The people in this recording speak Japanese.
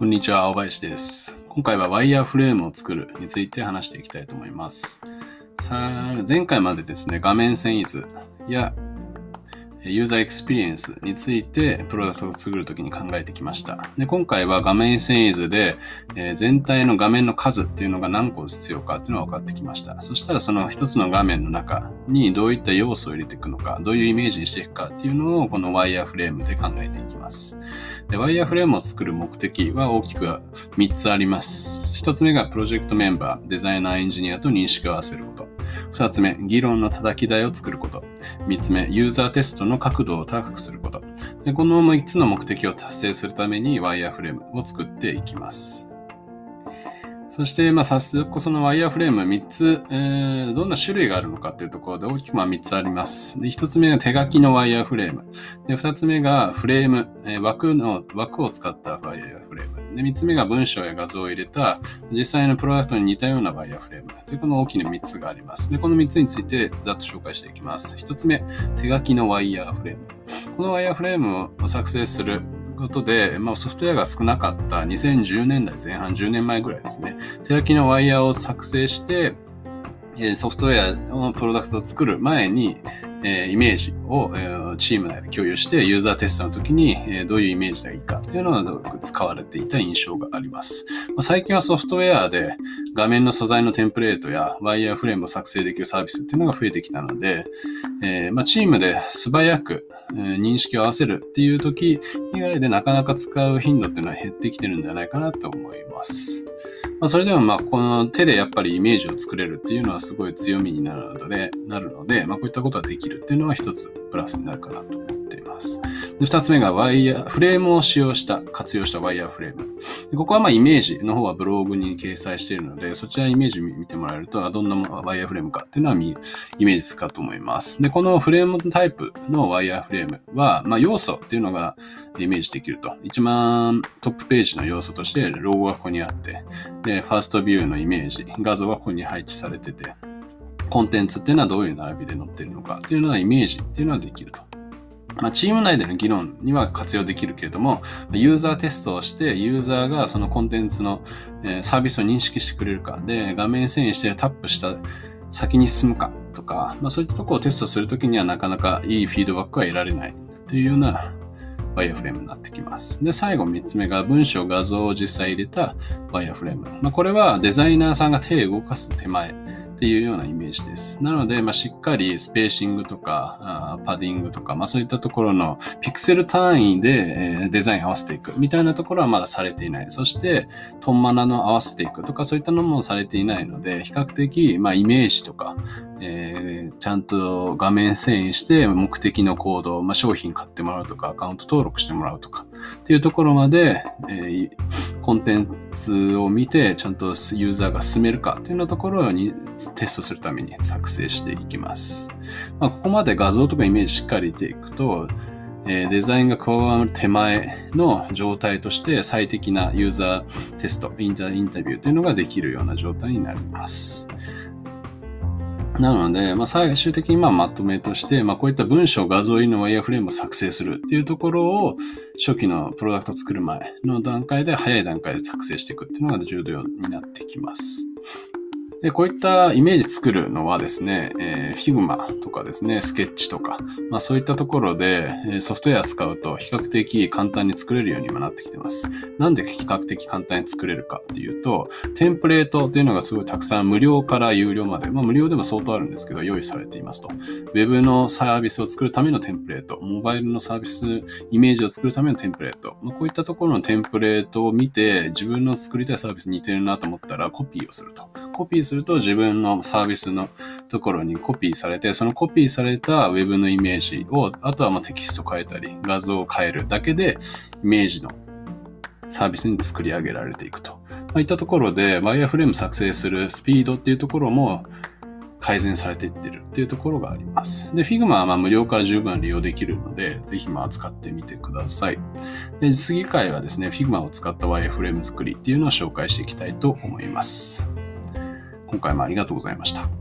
こんにちは、青林です。今回はワイヤーフレームを作るについて話していきたいと思います。さあ、前回までですね、画面遷移図やユーザーエクスペリエンスについてプロダクトを作るときに考えてきました。で、今回は画面遷移図で、えー全体の画面の数っていうのが何個必要かっていうのが分かってきました。そしたらその一つの画面の中にどういった要素を入れていくのか、どういうイメージにしていくかっていうのをこのワイヤーフレームで考えていきます。でワイヤーフレームを作る目的は大きく3つあります。1つ目がプロジェクトメンバー、デザイナー、エンジニアと認識を合わせること。2つ目、議論の叩き台を作ること。3つ目、ユーザーテストの角度を高くすること。でこの3つの目的を達成するためにワイヤーフレームを作っていきます。そして、まあ、早速、そのワイヤーフレーム3つ、えーどんな種類があるのかというところで大きくまあ3つあります。で1つ目が手書きのワイヤーフレーム。で2つ目がフレーム、えー枠の、枠を使ったワイヤーフレーム。で3つ目が文章や画像を入れた実際のプロダクトに似たようなワイヤーフレーム。というこの大きな3つがあります。で、この3つについてざっと紹介していきます。1つ目、手書きのワイヤーフレーム。このワイヤーフレームを作成するということで、まあ、ソフトウェアが少なかった2010年代前半、10年前ぐらいですね。手書きのワイヤーを作成して、えソフトウェアのプロダクトを作る前に、えイメージを、えチーム内で共有して、ユーザーテストの時に、えどういうイメージがいいかというのがよく使われていた印象があります。ま最近はソフトウェアで画面の素材のテンプレートやワイヤーフレームを作成できるサービスっていうのが増えてきたので、えま、チームで素早く、え認識を合わせるっていう時以外でなかなか使う頻度っていうのは減ってきてるんではないかなと思います。まあ、それでもまあこの手でやっぱりイメージを作れるっていうのはすごい強みになるので、なるので、まあ、こういったことができるっていうのは一つプラスになるかなと思っています。で二つ目がワイヤー、フレームを使用した、活用したワイヤーフレーム。でここはまあイメージの方はブログに掲載しているので、そちらイメージ見てもらえると、どんなワイヤーフレームかっていうのはイメージつくかと思います。で、このフレームタイプのワイヤーフレームは、まあ、要素っていうのがイメージできると。一番トップページの要素として、ロゴがここにあって、で、ファーストビューのイメージ、画像がここに配置されてて、コンテンツっていうのはどういう並びで載ってるのかっていうのはイメージっていうのはできると。まあ、チーム内での議論には活用できるけれども、ユーザーテストをして、ユーザーがそのコンテンツの、えーサービスを認識してくれるか、で、画面遷移してタップした先に進むかとか、まあ、そういったところをテストするときにはなかなかいいフィードバックは得られないというようなワイヤーフレームになってきます。で、最後3つ目が文章、画像を実際入れたワイヤーフレーム。まあ、これはデザイナーさんが手を動かす手前っていうようなイメージです。なので、まあ、しっかりスペーシングとか、パディングとか、まあ、そういったところのピクセル単位で、デザイン合わせていくみたいなところはまだされていない。そして、トンマナの合わせていくとか、そういったのもされていないので、比較的、まあ、イメージとか、えーちゃんと画面遷移して目的の行動、まあ、商品買ってもらうとか、アカウント登録してもらうとか、っていうところまで、えーコンテンツを見て、ちゃんとユーザーが進めるかっていうようなところにテストするために作成していきます。まあ、ここまで画像とかイメージしっかりていくと、えーデザインが加わる手前の状態として最適なユーザーテスト、インタインタビューというのができるような状態になります。なので、まあ、最終的にまあまとめとして、まあ、こういった文章、画像入りのワイヤーフレームを作成するっていうところを、初期のプロダクトを作る前の段階で、早い段階で作成していくっていうのが重要になってきます。で、こういったイメージ作るのはですね、えー、Figma とかですね、スケッチとか、まあそういったところで、ソフトウェア使うと比較的簡単に作れるように今なってきてます。なんで比較的簡単に作れるかっていうと、テンプレートっていうのがすごいたくさん無料から有料まで、まあ無料でも相当あるんですけど、用意されていますと。ウェブのサービスを作るためのテンプレート、モバイルのサービス、イメージを作るためのテンプレート、まあ、こういったところのテンプレートを見て、自分の作りたいサービスに似てるなと思ったらコピーをすると。コピーすると自分のサービスのところにコピーされて、そのコピーされたウェブのイメージを、あとはまテキスト変えたり、画像を変えるだけで、イメージのサービスに作り上げられていくと。まあ、いったところで、ワイヤーフレーム作成するスピードっていうところも改善されていってるっていうところがあります。で、Figma はま無料から十分利用できるので、ぜひまあ使ってみてください。で、次回はですね、Figma を使ったワイヤーフレーム作りっていうのを紹介していきたいと思います。今回もありがとうございました。